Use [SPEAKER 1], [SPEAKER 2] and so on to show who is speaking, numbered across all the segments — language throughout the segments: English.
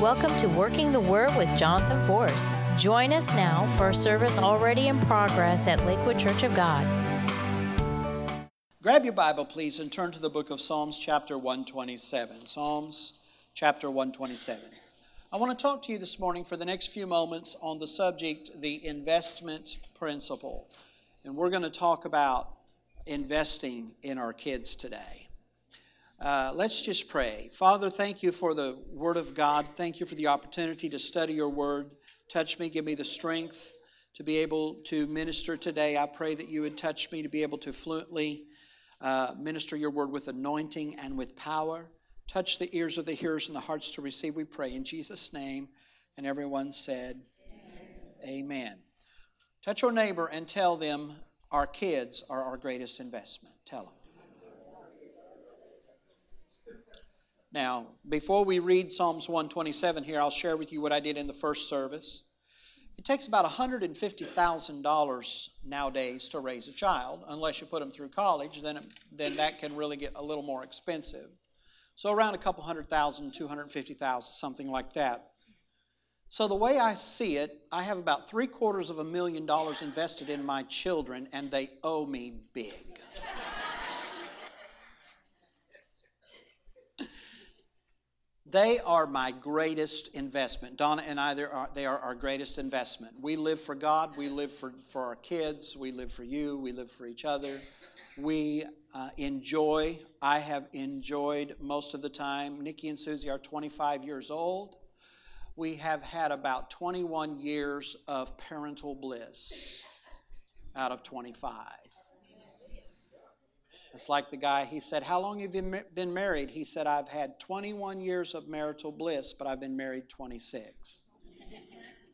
[SPEAKER 1] Welcome to Working the Word with Jonathan Force. Join us now for a service already in progress at Lakewood Church of God.
[SPEAKER 2] Grab your Bible, please, and turn to the book of Psalms, chapter 127. Psalms, chapter 127. I want to talk to you this morning for the next few moments on the subject, the investment principle. And we're going to talk about investing in our kids today. Uh, let's just pray. Father, thank you for the Word of God. Thank you for the opportunity to study your Word. Touch me, give me the strength to be able to minister today. I pray that you would touch me to be able to fluently uh, minister your Word with anointing and with power. Touch the ears of the hearers and the hearts to receive, we pray. In Jesus' name. And everyone said, Amen. Amen. Touch your neighbor and tell them our kids are our greatest investment. Tell them. Now, before we read Psalms 127 here, I'll share with you what I did in the first service. It takes about $150,000 nowadays to raise a child, unless you put them through college, then, it, then that can really get a little more expensive. So around a couple hundred thousand, 250,000, something like that. So the way I see it, I have about three quarters of a million dollars invested in my children, and they owe me big. They are my greatest investment. Donna and I, are, they are our greatest investment. We live for God. We live for, for our kids. We live for you. We live for each other. We uh, enjoy, I have enjoyed most of the time. Nikki and Susie are 25 years old. We have had about 21 years of parental bliss out of 25. It's like the guy, he said, How long have you been married? He said, I've had 21 years of marital bliss, but I've been married 26.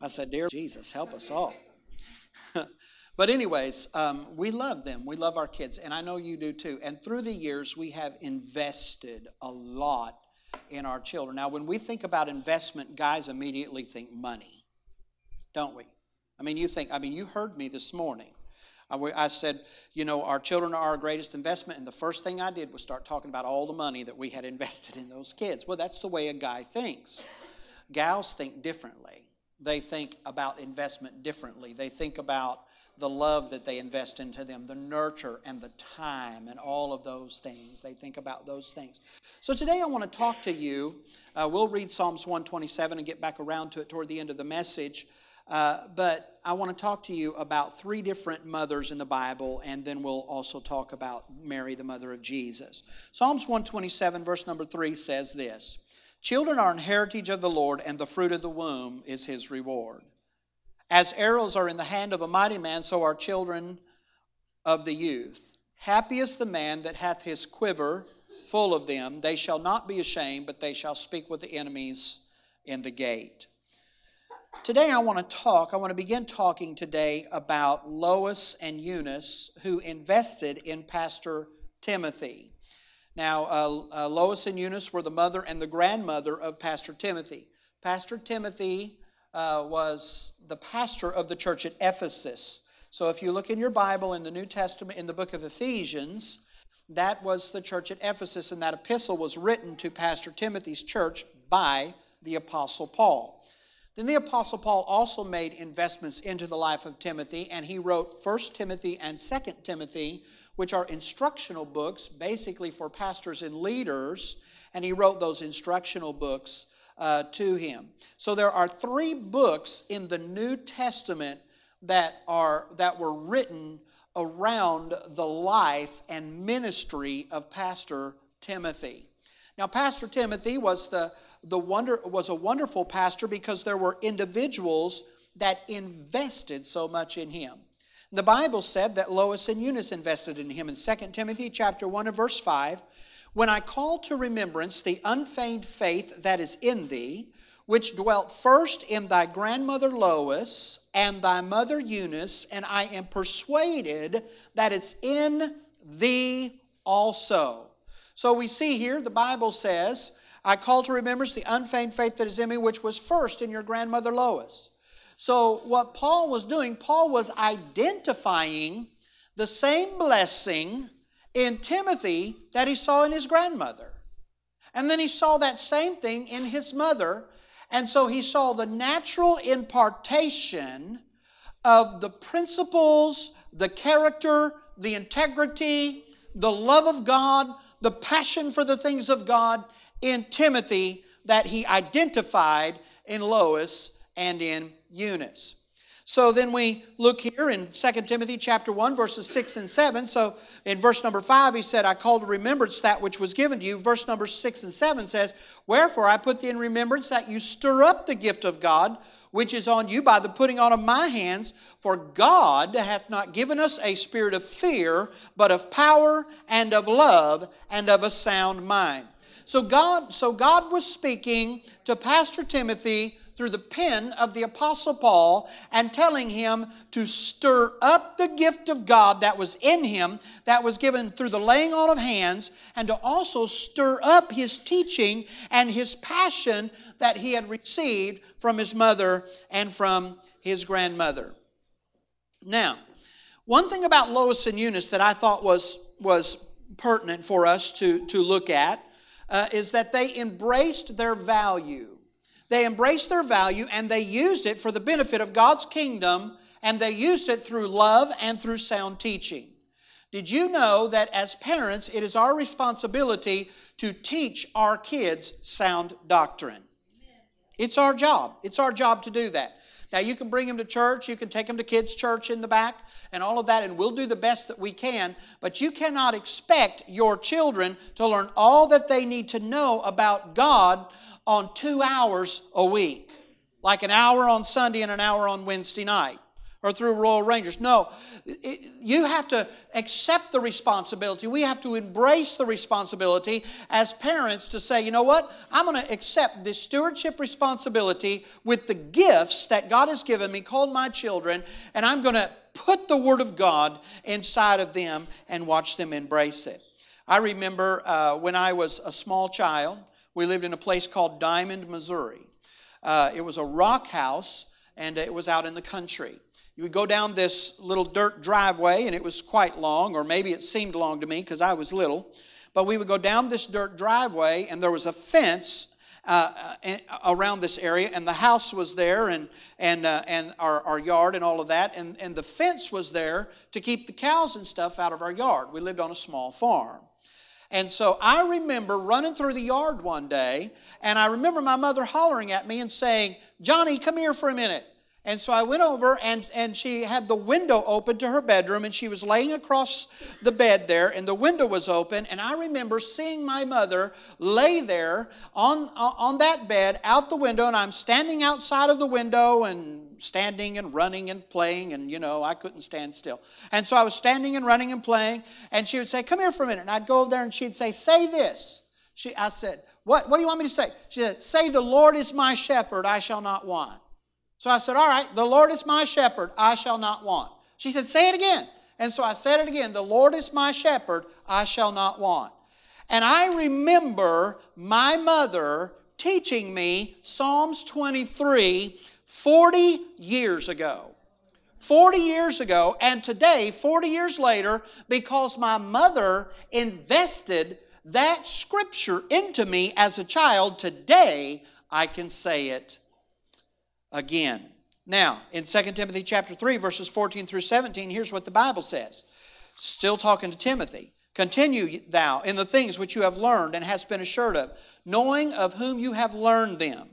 [SPEAKER 2] I said, Dear Jesus, help us all. but, anyways, um, we love them. We love our kids, and I know you do too. And through the years, we have invested a lot in our children. Now, when we think about investment, guys immediately think money, don't we? I mean, you think, I mean, you heard me this morning. I said, you know, our children are our greatest investment. And the first thing I did was start talking about all the money that we had invested in those kids. Well, that's the way a guy thinks. Gals think differently. They think about investment differently. They think about the love that they invest into them, the nurture and the time, and all of those things. They think about those things. So today I want to talk to you. Uh, we'll read Psalms 127 and get back around to it toward the end of the message. Uh, but I want to talk to you about three different mothers in the Bible, and then we'll also talk about Mary, the mother of Jesus. Psalms 127, verse number 3 says this Children are an heritage of the Lord, and the fruit of the womb is his reward. As arrows are in the hand of a mighty man, so are children of the youth. Happy is the man that hath his quiver full of them. They shall not be ashamed, but they shall speak with the enemies in the gate. Today, I want to talk, I want to begin talking today about Lois and Eunice, who invested in Pastor Timothy. Now, uh, uh, Lois and Eunice were the mother and the grandmother of Pastor Timothy. Pastor Timothy uh, was the pastor of the church at Ephesus. So, if you look in your Bible in the New Testament, in the book of Ephesians, that was the church at Ephesus, and that epistle was written to Pastor Timothy's church by the Apostle Paul. Then the Apostle Paul also made investments into the life of Timothy, and he wrote 1 Timothy and 2 Timothy, which are instructional books basically for pastors and leaders, and he wrote those instructional books uh, to him. So there are three books in the New Testament that, are, that were written around the life and ministry of Pastor Timothy. Now, Pastor Timothy was the the wonder was a wonderful pastor because there were individuals that invested so much in him. The Bible said that Lois and Eunice invested in him in 2 Timothy chapter 1 and verse 5. When I call to remembrance the unfeigned faith that is in thee, which dwelt first in thy grandmother Lois and thy mother Eunice, and I am persuaded that it's in thee also. So we see here the Bible says I call to remembrance the unfeigned faith that is in me, which was first in your grandmother Lois. So, what Paul was doing, Paul was identifying the same blessing in Timothy that he saw in his grandmother. And then he saw that same thing in his mother. And so he saw the natural impartation of the principles, the character, the integrity, the love of God, the passion for the things of God in Timothy that he identified in Lois and in Eunice. So then we look here in 2 Timothy chapter 1 verses 6 and 7. So in verse number 5 he said, I call to remembrance that which was given to you. Verse number 6 and 7 says, Wherefore I put thee in remembrance that you stir up the gift of God which is on you by the putting on of my hands. For God hath not given us a spirit of fear, but of power and of love and of a sound mind. So God, so God was speaking to Pastor Timothy through the pen of the Apostle Paul and telling him to stir up the gift of God that was in him, that was given through the laying on of hands, and to also stir up his teaching and his passion that he had received from his mother and from his grandmother. Now, one thing about Lois and Eunice that I thought was, was pertinent for us to, to look at uh, is that they embraced their value. They embraced their value and they used it for the benefit of God's kingdom, and they used it through love and through sound teaching. Did you know that as parents, it is our responsibility to teach our kids sound doctrine? It's our job. It's our job to do that. Now, you can bring them to church, you can take them to kids' church in the back, and all of that, and we'll do the best that we can. But you cannot expect your children to learn all that they need to know about God on two hours a week, like an hour on Sunday and an hour on Wednesday night or through Royal Rangers. No, it, you have to accept the responsibility. We have to embrace the responsibility as parents to say, you know what? I'm going to accept this stewardship responsibility with the gifts that God has given me, called my children, and I'm going to put the Word of God inside of them and watch them embrace it. I remember uh, when I was a small child, we lived in a place called Diamond, Missouri. Uh, it was a rock house, and it was out in the country. You would go down this little dirt driveway, and it was quite long, or maybe it seemed long to me because I was little. But we would go down this dirt driveway, and there was a fence uh, uh around this area, and the house was there, and and uh, and our, our yard and all of that, and and the fence was there to keep the cows and stuff out of our yard. We lived on a small farm. And so I remember running through the yard one day, and I remember my mother hollering at me and saying, Johnny, come here for a minute. And so I went over, and, and she had the window open to her bedroom, and she was laying across the bed there, and the window was open. And I remember seeing my mother lay there on, on that bed out the window, and I'm standing outside of the window and standing and running and playing, and you know, I couldn't stand still. And so I was standing and running and playing, and she would say, Come here for a minute. And I'd go over there, and she'd say, Say this. She, I said, what, what do you want me to say? She said, Say, the Lord is my shepherd, I shall not want. So I said, All right, the Lord is my shepherd, I shall not want. She said, Say it again. And so I said it again The Lord is my shepherd, I shall not want. And I remember my mother teaching me Psalms 23 40 years ago. 40 years ago, and today, 40 years later, because my mother invested that scripture into me as a child, today I can say it again. Now, in 2 Timothy chapter 3, verses 14 through 17, here's what the Bible says. Still talking to Timothy. Continue thou in the things which you have learned and hast been assured of, knowing of whom you have learned them,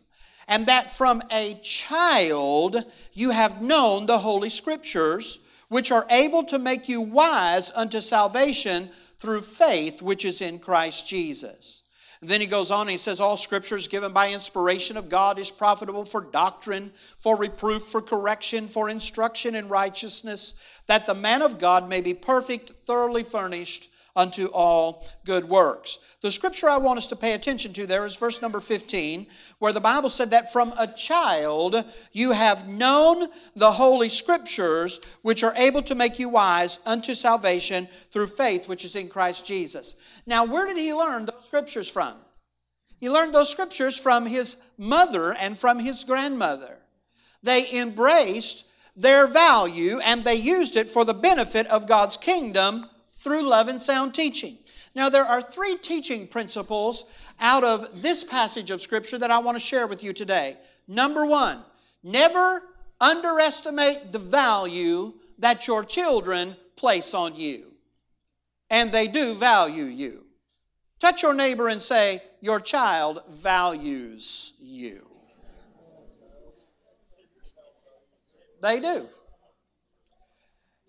[SPEAKER 2] and that from a child you have known the holy scriptures, which are able to make you wise unto salvation through faith which is in Christ Jesus. And then he goes on and he says, All scripture is given by inspiration of God, is profitable for doctrine, for reproof, for correction, for instruction in righteousness, that the man of God may be perfect, thoroughly furnished unto all good works. The scripture I want us to pay attention to there is verse number 15, where the Bible said that from a child you have known the holy scriptures, which are able to make you wise unto salvation through faith which is in Christ Jesus. Now, where did he learn those scriptures from? He learned those scriptures from his mother and from his grandmother. They embraced their value and they used it for the benefit of God's kingdom through love and sound teaching. Now, there are three teaching principles out of this passage of Scripture that I want to share with you today. Number one, never underestimate the value that your children place on you. And they do value you. Touch your neighbor and say, Your child values you. They do.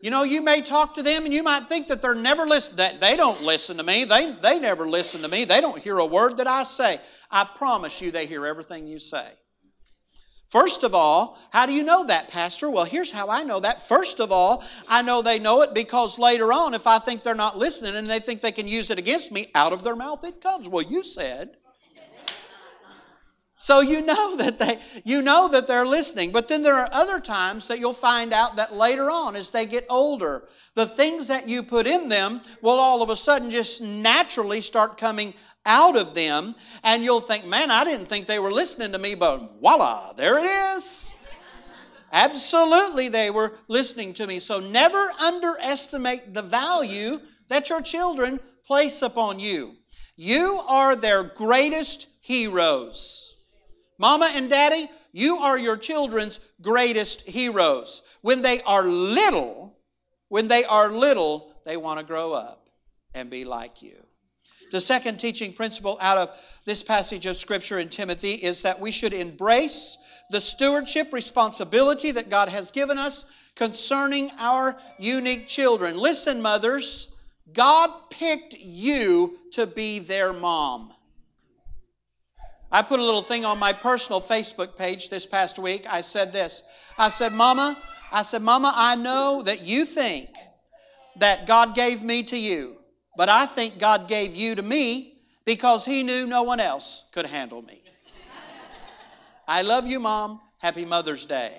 [SPEAKER 2] You know, you may talk to them and you might think that they're never listen that they don't listen to me. They they never listen to me. They don't hear a word that I say. I promise you they hear everything you say. First of all, how do you know that, Pastor? Well, here's how I know that. First of all, I know they know it because later on, if I think they're not listening and they think they can use it against me, out of their mouth it comes. Well, you said. So you know that they you know that they're listening. But then there are other times that you'll find out that later on as they get older, the things that you put in them will all of a sudden just naturally start coming out of them and you'll think, "Man, I didn't think they were listening to me, but voila, there it is." Absolutely they were listening to me. So never underestimate the value that your children place upon you. You are their greatest heroes. Mama and daddy, you are your children's greatest heroes. When they are little, when they are little, they want to grow up and be like you. The second teaching principle out of this passage of Scripture in Timothy is that we should embrace the stewardship responsibility that God has given us concerning our unique children. Listen, mothers, God picked you to be their mom. I put a little thing on my personal Facebook page this past week. I said this I said, Mama, I said, Mama, I know that you think that God gave me to you, but I think God gave you to me because He knew no one else could handle me. I love you, Mom. Happy Mother's Day.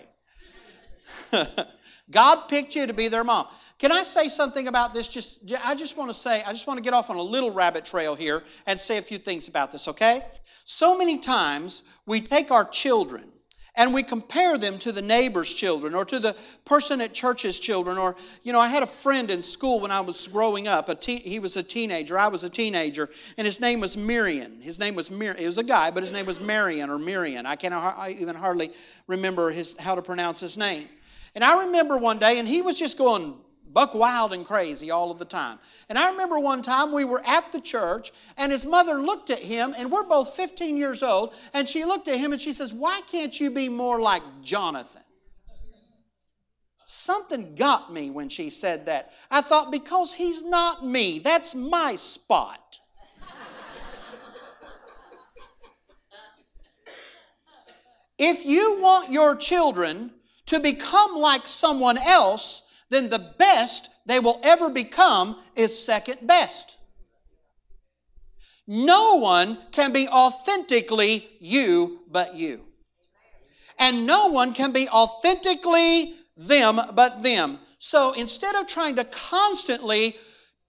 [SPEAKER 2] God picked you to be their mom. Can I say something about this? Just I just want to say, I just want to get off on a little rabbit trail here and say a few things about this, okay? So many times we take our children and we compare them to the neighbor's children or to the person at church's children or you know i had a friend in school when i was growing up te- he was a teenager i was a teenager and his name was miriam his name was Mir- he was a guy but his name was marion or miriam i can't I even hardly remember his how to pronounce his name and i remember one day and he was just going buck wild and crazy all of the time. And I remember one time we were at the church and his mother looked at him, and we're both 15 years old, and she looked at him and she says, Why can't you be more like Jonathan? Something got me when she said that. I thought, because he's not me, that's my spot. if you want your children to become like someone else, then the best they will ever become is second best. No one can be authentically you but you. And no one can be authentically them but them. So instead of trying to constantly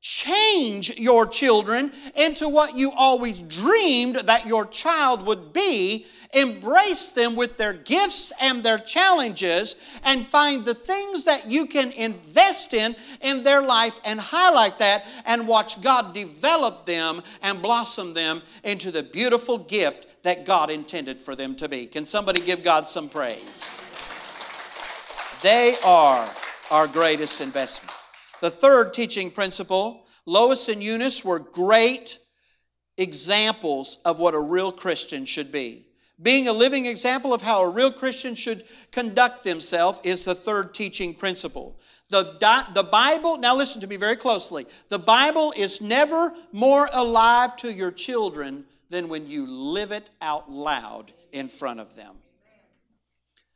[SPEAKER 2] change your children into what you always dreamed that your child would be, embrace them with their gifts and their challenges, and find the things that you can invest in in their life and highlight that and watch God develop them and blossom them into the beautiful gift that God intended for them to be. Can somebody give God some praise? They are our greatest investment. The third teaching principle Lois and Eunice were great examples of what a real Christian should be. Being a living example of how a real Christian should conduct themselves is the third teaching principle. The, the Bible, now listen to me very closely. The Bible is never more alive to your children than when you live it out loud in front of them.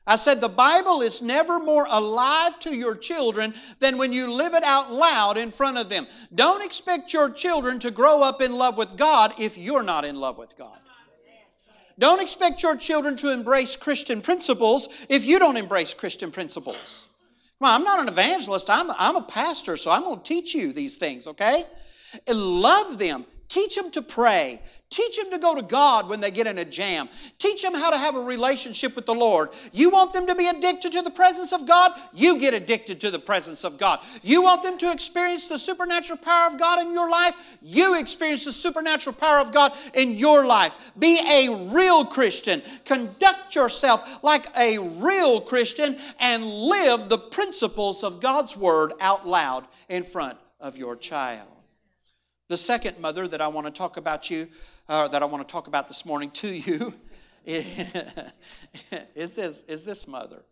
[SPEAKER 2] I said the Bible is never more alive to your children than when you live it out loud in front of them. Don't expect your children to grow up in love with God if you're not in love with God. Don't expect your children to embrace Christian principles if you don't embrace Christian principles. On, I'm not an evangelist, I'm, I'm a pastor, so I'm going to teach you these things, okay? And love them. Teach them to pray. Teach them to go to God when they get in a jam. Teach them how to have a relationship with the Lord. You want them to be addicted to the presence of God? You get addicted to the presence of God. You want them to experience the supernatural power of God in your life? You experience the supernatural power of God in your life. Be a real Christian. Conduct yourself like a real Christian and live the principles of God's Word out loud in front of your child. The second mother that I want to talk about you uh, that I want to talk about this morning to you is this, is this mother.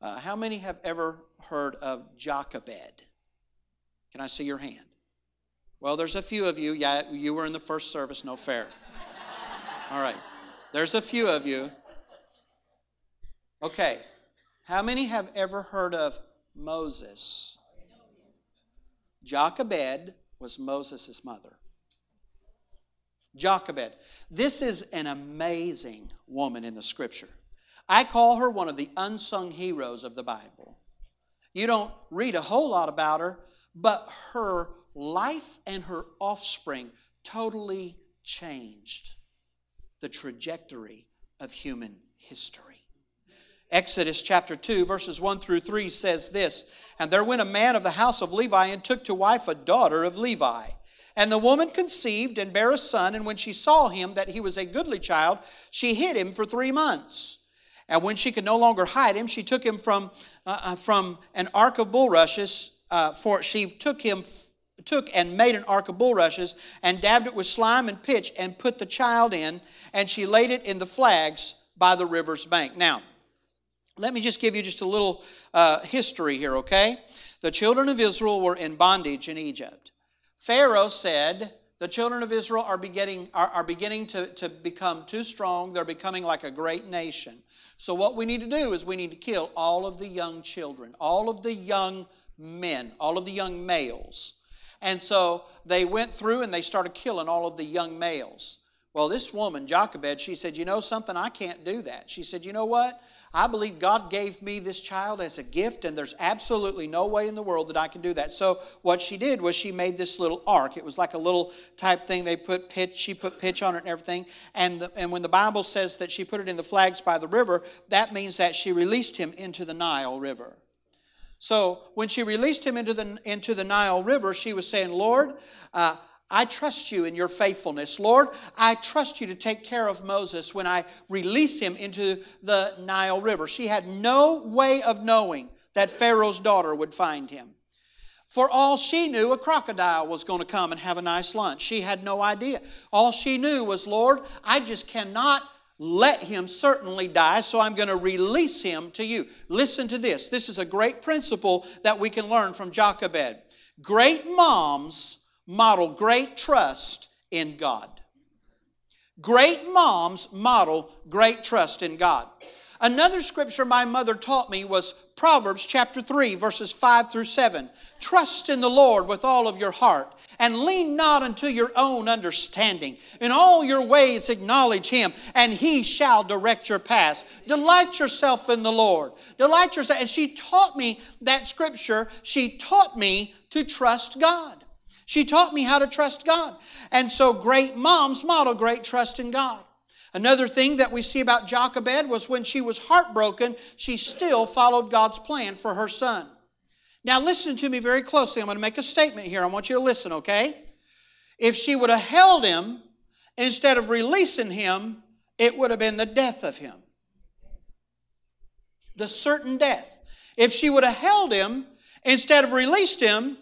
[SPEAKER 2] Uh, how many have ever heard of Jochebed? Can I see your hand? Well, there's a few of you. Yeah, you were in the first service, no fair. All right. There's a few of you. Okay. How many have ever heard of Moses? Jochebed was Moses' mother. Jochebed. This is an amazing woman in the scripture. I call her one of the unsung heroes of the Bible. You don't read a whole lot about her, but her life and her offspring totally changed the trajectory of human history. Exodus chapter 2, verses 1 through 3 says this And there went a man of the house of Levi and took to wife a daughter of Levi. And the woman conceived and bare a son, and when she saw him that he was a goodly child, she hid him for three months. And when she could no longer hide him, she took him from, uh, uh from an ark of bulrushes, uh, for she took him took and made an ark of bulrushes and dabbed it with slime and pitch and put the child in, and she laid it in the flags by the river's bank. Now, let me just give you just a little uh, history here, okay? The children of Israel were in bondage in Egypt. Pharaoh said, the children of Israel are beginning, are, are beginning to, to become too strong. They're becoming like a great nation. So, what we need to do is we need to kill all of the young children, all of the young men, all of the young males. And so they went through and they started killing all of the young males. Well, this woman, Jochebed, she said, You know something? I can't do that. She said, You know what? I believe God gave me this child as a gift, and there's absolutely no way in the world that I can do that. So, what she did was she made this little ark. It was like a little type thing. They put pitch, she put pitch on it and everything. And, the, and when the Bible says that she put it in the flags by the river, that means that she released him into the Nile River. So, when she released him into the, into the Nile River, she was saying, Lord, uh, I trust you in your faithfulness. Lord, I trust you to take care of Moses when I release him into the Nile River. She had no way of knowing that Pharaoh's daughter would find him. For all she knew, a crocodile was going to come and have a nice lunch. She had no idea. All she knew was, Lord, I just cannot let him certainly die, so I'm going to release him to you. Listen to this. This is a great principle that we can learn from Jochebed. Great moms model great trust in God. Great moms model great trust in God. Another scripture my mother taught me was Proverbs chapter 3, verses 5 through 7. Trust in the Lord with all of your heart and lean not unto your own understanding. In all your ways acknowledge him, and he shall direct your paths. Delight yourself in the Lord. Delight yourself. And she taught me that scripture. She taught me to trust God. She taught me how to trust God. And so great moms model great trust in God. Another thing that we see about Jochebed was when she was heartbroken, she still followed God's plan for her son. Now, listen to me very closely. I'm going to make a statement here. I want you to listen, okay? If she would have held him instead of releasing him, it would have been the death of him. The certain death. If she would have held him instead of released him,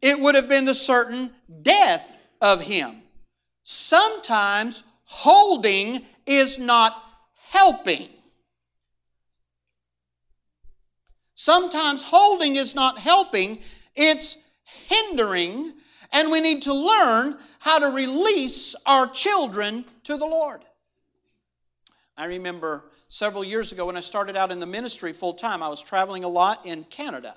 [SPEAKER 2] it would have been the certain death of him. Sometimes holding is not helping. Sometimes holding is not helping, it's hindering, and we need to learn how to release our children to the Lord. I remember several years ago when I started out in the ministry full time, I was traveling a lot in Canada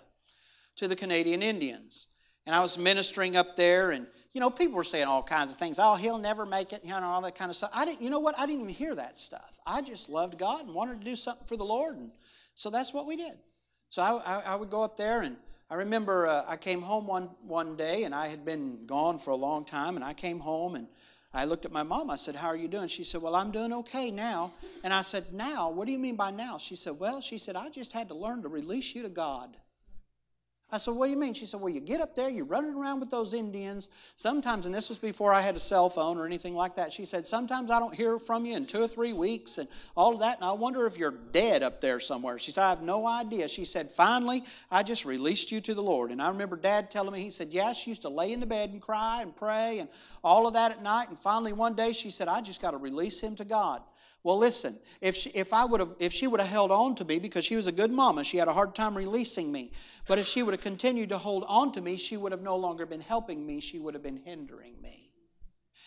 [SPEAKER 2] to the Canadian Indians. And I was ministering up there, and you know, people were saying all kinds of things. Oh, he'll never make it, you know, all that kind of stuff. I didn't, you know what? I didn't even hear that stuff. I just loved God and wanted to do something for the Lord, and so that's what we did. So I, I, I would go up there, and I remember uh, I came home one one day, and I had been gone for a long time, and I came home, and I looked at my mom. I said, How are you doing? She said, Well, I'm doing okay now. And I said, Now? What do you mean by now? She said, Well, she said, I just had to learn to release you to God. I said, What do you mean? She said, Well, you get up there, you're running around with those Indians. Sometimes, and this was before I had a cell phone or anything like that, she said, Sometimes I don't hear from you in two or three weeks and all of that, and I wonder if you're dead up there somewhere. She said, I have no idea. She said, Finally, I just released you to the Lord. And I remember Dad telling me, he said, Yeah, she used to lay in the bed and cry and pray and all of that at night. And finally, one day, she said, I just got to release him to God. Well, listen, if she, if I would have if she would have held on to me because she was a good mama, she had a hard time releasing me. But if she would have continued to hold on to me, she would have no longer been helping me, she would have been hindering me.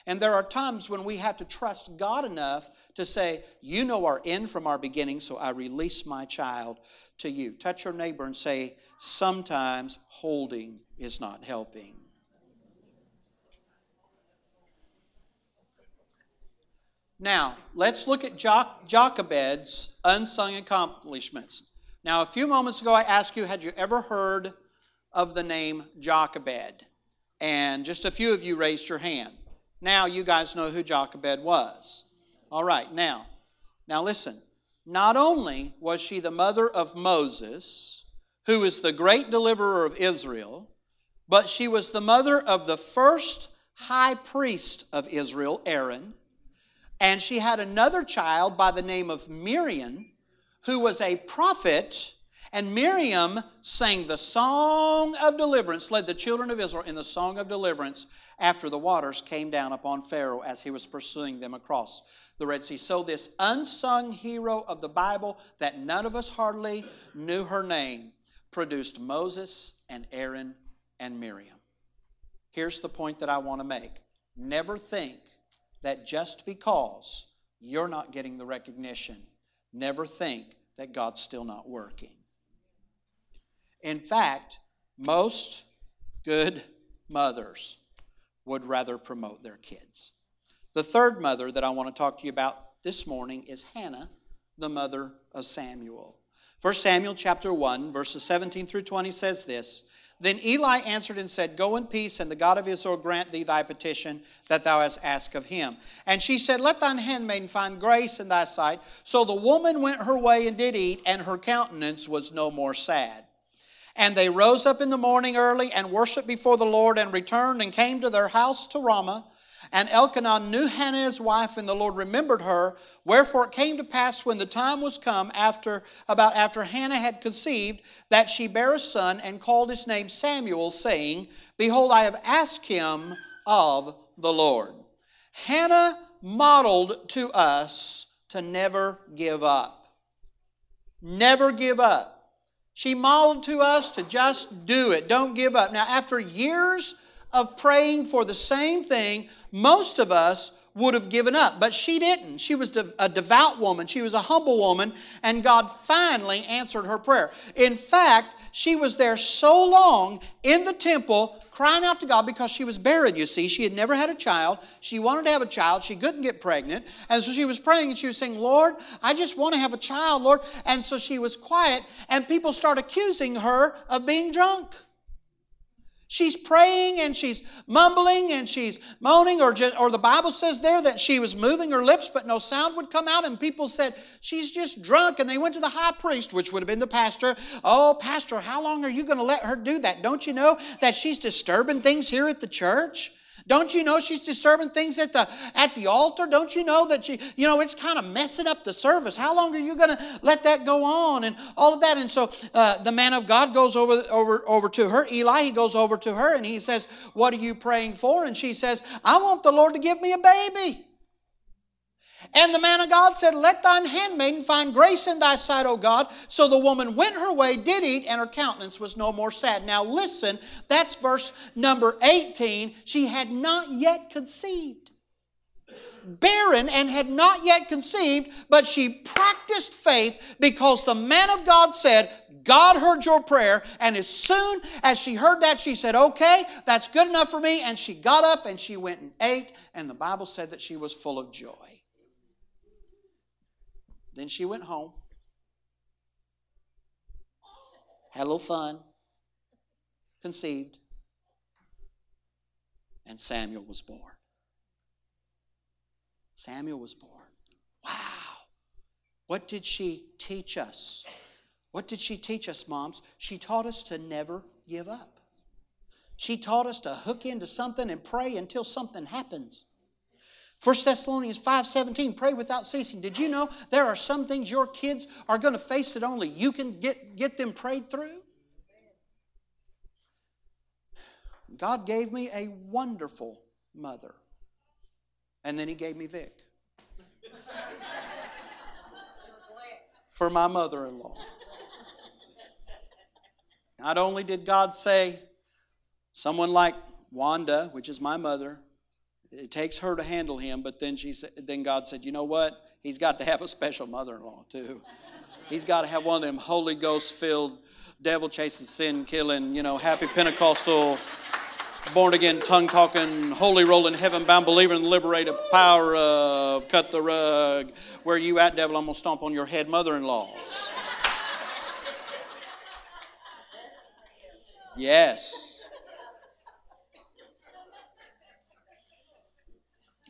[SPEAKER 2] And there are times when we have to trust God enough to say, You know our end from our beginning, so I release my child to you. Touch your neighbor and say, Sometimes holding is not helping. Now, let's look at Jochebed's unsung accomplishments. Now, a few moments ago, I asked you, had you ever heard of the name Jochebed? And just a few of you raised your hand. Now, you guys know who Jochebed was. All right, now, now listen. Not only was she the mother of Moses, who is the great deliverer of Israel, but she was the mother of the first high priest of Israel, Aaron and she had another child by the name of Miriam, who was a prophet. And Miriam sang the song of deliverance, led the children of Israel in the song of deliverance after the waters came down upon Pharaoh as he was pursuing them across the Red Sea. So, this unsung hero of the Bible that none of us hardly knew her name produced Moses and Aaron and Miriam. Here's the point that I want to make never think that just because you're not getting the recognition, never think that God's still not working. In fact, most good mothers would rather promote their kids. The third mother that I want to talk to you about this morning is Hannah, the mother of Samuel. 1 Samuel chapter 1 verses 17 through 20 says this, then Eli answered and said, Go in peace, and the God of Israel grant thee thy petition that thou hast asked of him. And she said, Let thine handmaiden find grace in thy sight. So the woman went her way and did eat, and her countenance was no more sad. And they rose up in the morning early and worshiped before the Lord, and returned and came to their house to Ramah. And Elkanah knew Hannah his wife, and the Lord remembered her. Wherefore it came to pass when the time was come, after about after Hannah had conceived, that she bare a son, and called his name Samuel, saying, Behold, I have asked him of the Lord. Hannah modeled to us to never give up. Never give up. She modeled to us to just do it. Don't give up. Now, after years of praying for the same thing, most of us would have given up, but she didn't. She was a devout woman, she was a humble woman, and God finally answered her prayer. In fact, she was there so long in the temple crying out to God because she was barren, you see. She had never had a child. She wanted to have a child. She couldn't get pregnant. And so she was praying and she was saying, Lord, I just want to have a child, Lord. And so she was quiet, and people start accusing her of being drunk. She's praying and she's mumbling and she's moaning, or, just, or the Bible says there that she was moving her lips, but no sound would come out. And people said, She's just drunk. And they went to the high priest, which would have been the pastor. Oh, Pastor, how long are you going to let her do that? Don't you know that she's disturbing things here at the church? Don't you know she's disturbing things at the at the altar? Don't you know that she, you know, it's kind of messing up the service? How long are you going to let that go on and all of that? And so uh, the man of God goes over over over to her. Eli, he goes over to her and he says, "What are you praying for?" And she says, "I want the Lord to give me a baby." And the man of God said, Let thine handmaiden find grace in thy sight, O God. So the woman went her way, did eat, and her countenance was no more sad. Now listen, that's verse number 18. She had not yet conceived. Barren and had not yet conceived, but she practiced faith because the man of God said, God heard your prayer. And as soon as she heard that, she said, Okay, that's good enough for me. And she got up and she went and ate. And the Bible said that she was full of joy. Then she went home, had a little fun, conceived, and Samuel was born. Samuel was born. Wow. What did she teach us? What did she teach us, moms? She taught us to never give up. She taught us to hook into something and pray until something happens. 1 Thessalonians 5:17, pray without ceasing. Did you know there are some things your kids are going to face that only you can get, get them prayed through? God gave me a wonderful mother. And then he gave me Vic. For my mother in law. Not only did God say, someone like Wanda, which is my mother, it takes her to handle him, but then she said, then God said, you know what? He's got to have a special mother-in-law too. He's got to have one of them Holy Ghost filled, devil chasing, sin killing, you know, happy Pentecostal, born again, tongue talking, holy rolling, heaven bound believer in the liberated power of cut the rug. Where you at, devil? I'm gonna stomp on your head, mother-in-laws. Yes.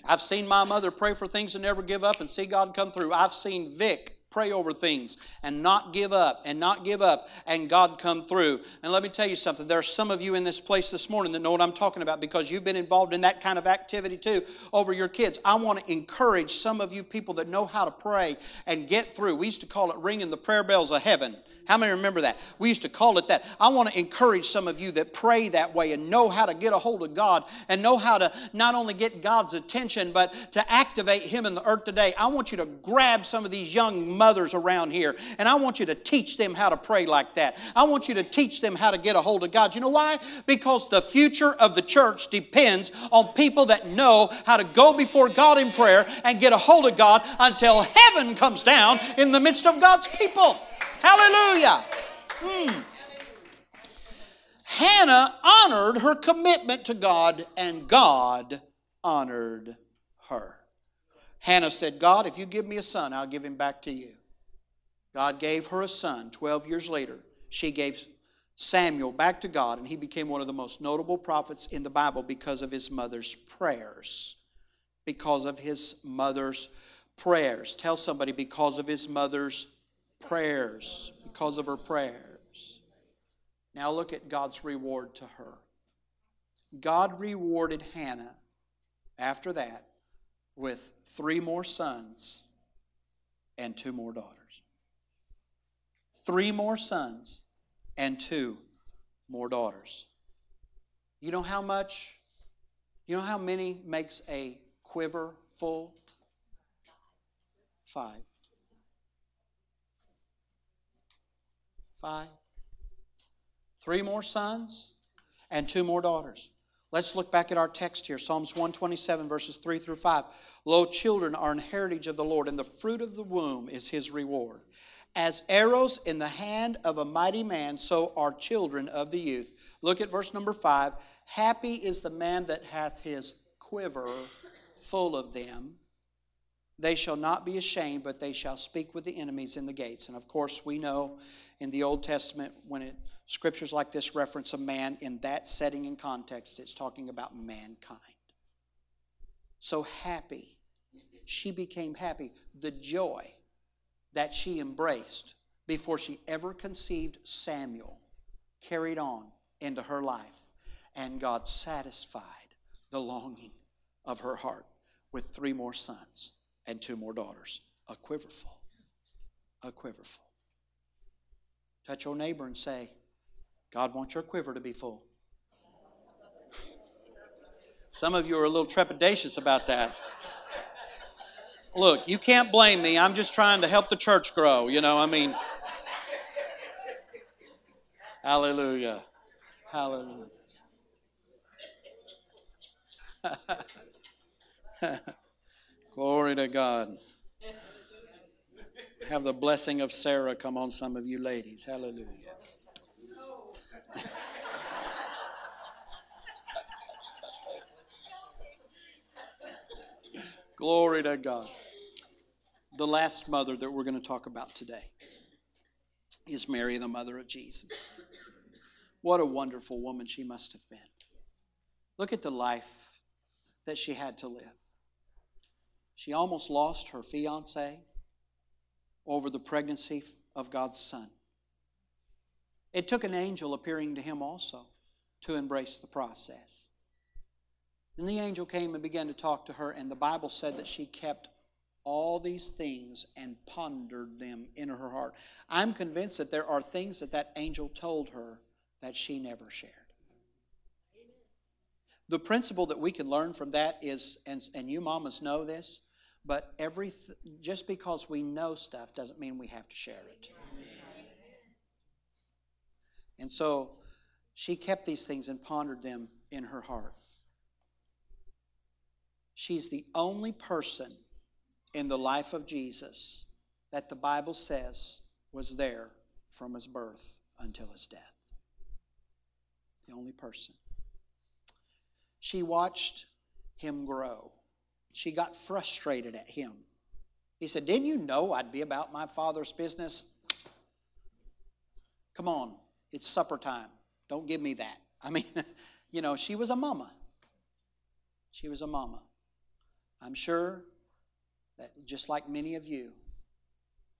[SPEAKER 2] I've seen my mother pray for things and never give up and see God come through. I've seen Vic pray over things and not give up and not give up and God come through. And let me tell you something. There are some of you in this place this morning that know what I'm talking about because you've been involved in that kind of activity too over your kids. I want to encourage some of you people that know how to pray and get through. We used to call it ringing the prayer bells of heaven. How many remember that? We used to call it that. I want to encourage some of you that pray that way and know how to get a hold of God and know how to not only get God's attention, but to activate Him in the earth today. I want you to grab some of these young mothers around here and I want you to teach them how to pray like that. I want you to teach them how to get a hold of God. You know why? Because the future of the church depends on people that know how to go before God in prayer and get a hold of God until heaven comes down in the midst of God's people. Hallelujah. Hmm. Hannah honored her commitment to God, and God honored her. Hannah said, God, if you give me a son, I'll give him back to you. God gave her a son 12 years later. She gave Samuel back to God, and he became one of the most notable prophets in the Bible because of his mother's prayers. Because of his mother's prayers. Tell somebody, because of his mother's prayers, because of her prayers. Now look at God's reward to her. God rewarded Hannah after that with three more sons and two more daughters. Three more sons and two more daughters. You know how much? You know how many makes a quiver full? Five. Five. Three more sons and two more daughters. Let's look back at our text here Psalms 127, verses 3 through 5. Lo, children are an heritage of the Lord, and the fruit of the womb is his reward. As arrows in the hand of a mighty man, so are children of the youth. Look at verse number 5. Happy is the man that hath his quiver full of them. They shall not be ashamed, but they shall speak with the enemies in the gates. And of course, we know in the Old Testament, when it, scriptures like this reference a man in that setting and context, it's talking about mankind. So happy. She became happy. The joy that she embraced before she ever conceived Samuel carried on into her life. And God satisfied the longing of her heart with three more sons and two more daughters. A quiverful. A quiverful. Touch your neighbor and say, God wants your quiver to be full. Some of you are a little trepidatious about that. Look, you can't blame me. I'm just trying to help the church grow. You know, I mean, hallelujah. Hallelujah. Glory to God. Have the blessing of Sarah come on some of you ladies. Hallelujah. Glory to God. The last mother that we're going to talk about today is Mary, the mother of Jesus. What a wonderful woman she must have been. Look at the life that she had to live. She almost lost her fiance over the pregnancy of God's Son. It took an angel appearing to him also to embrace the process. Then the angel came and began to talk to her, and the Bible said that she kept all these things and pondered them in her heart. I'm convinced that there are things that that angel told her that she never shared. The principle that we can learn from that is, and, and you mamas know this, but every just because we know stuff doesn't mean we have to share it. And so she kept these things and pondered them in her heart. She's the only person in the life of Jesus that the Bible says was there from his birth until his death. The only person. She watched him grow. She got frustrated at him. He said, Didn't you know I'd be about my father's business? Come on, it's supper time. Don't give me that. I mean, you know, she was a mama. She was a mama. I'm sure that just like many of you,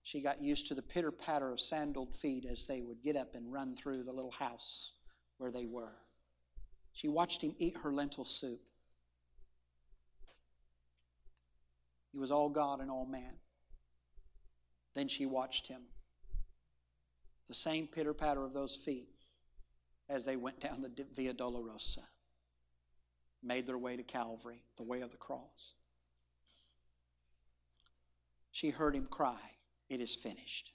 [SPEAKER 2] she got used to the pitter patter of sandaled feet as they would get up and run through the little house where they were. She watched him eat her lentil soup. He was all God and all man. Then she watched him. The same pitter patter of those feet as they went down the Via Dolorosa, made their way to Calvary, the way of the cross she heard him cry, It is finished.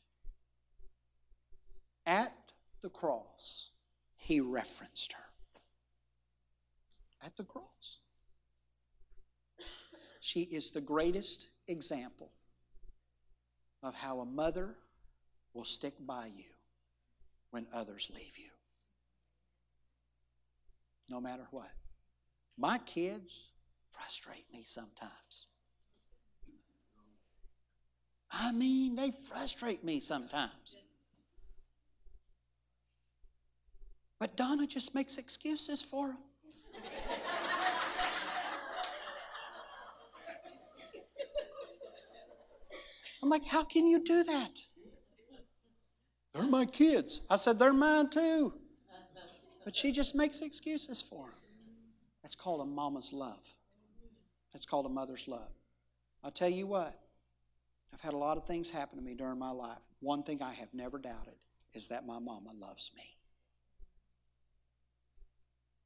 [SPEAKER 2] At the cross, he referenced her. At the cross. She is the greatest example of how a mother will stick by you when others leave you. No matter what. My kids frustrate me sometimes. I mean, they frustrate me sometimes. But Donna just makes excuses for them. I'm like, how can you do that? They're my kids. I said, they're mine too. But she just makes excuses for them. That's called a mama's love. That's called a mother's love. I'll tell you what, I've had a lot of things happen to me during my life. One thing I have never doubted is that my mama loves me.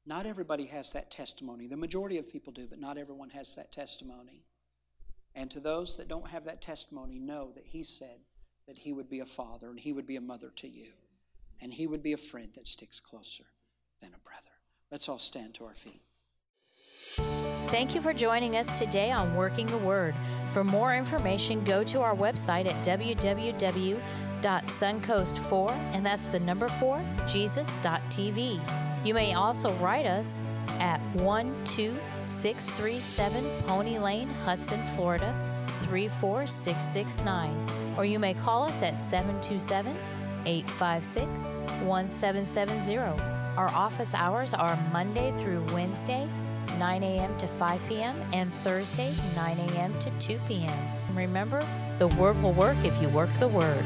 [SPEAKER 2] Not everybody has that testimony. The majority of people do, but not everyone has that testimony. And to those that don't have that testimony, know that He said that He would be a father and He would be a mother to you. And He would be a friend that sticks closer than a brother. Let's all stand to our feet.
[SPEAKER 1] Thank you for joining us today on Working the Word. For more information, go to our website at www.suncoast4, and that's the number 4, Jesus.tv. You may also write us at 12637 Pony Lane, Hudson, Florida 34669, or you may call us at 727 856 1770. Our office hours are Monday through Wednesday 9 a.m. to 5 p.m., and Thursdays, 9 a.m. to 2 p.m. remember, the Word will work if you work the Word.